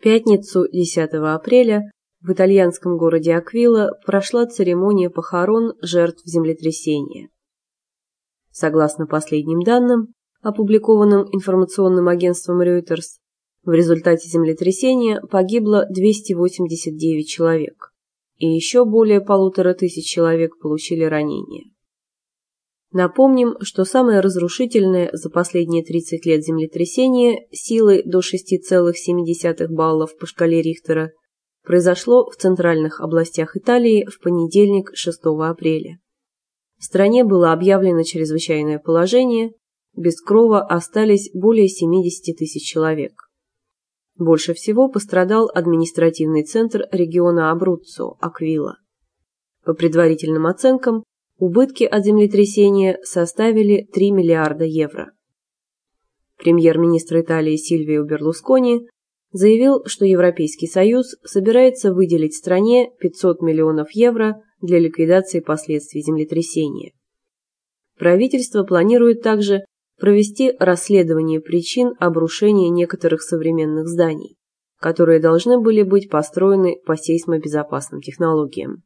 пятницу 10 апреля в итальянском городе Аквила прошла церемония похорон жертв землетрясения. Согласно последним данным, опубликованным информационным агентством Reuters, в результате землетрясения погибло 289 человек, и еще более полутора тысяч человек получили ранения. Напомним, что самое разрушительное за последние 30 лет землетрясение силой до 6,7 баллов по шкале Рихтера произошло в центральных областях Италии в понедельник 6 апреля. В стране было объявлено чрезвычайное положение, без крова остались более 70 тысяч человек. Больше всего пострадал административный центр региона Абруццо, Аквила. По предварительным оценкам, Убытки от землетрясения составили 3 миллиарда евро. Премьер-министр Италии Сильвио Берлускони заявил, что Европейский Союз собирается выделить стране 500 миллионов евро для ликвидации последствий землетрясения. Правительство планирует также провести расследование причин обрушения некоторых современных зданий, которые должны были быть построены по сейсмобезопасным технологиям.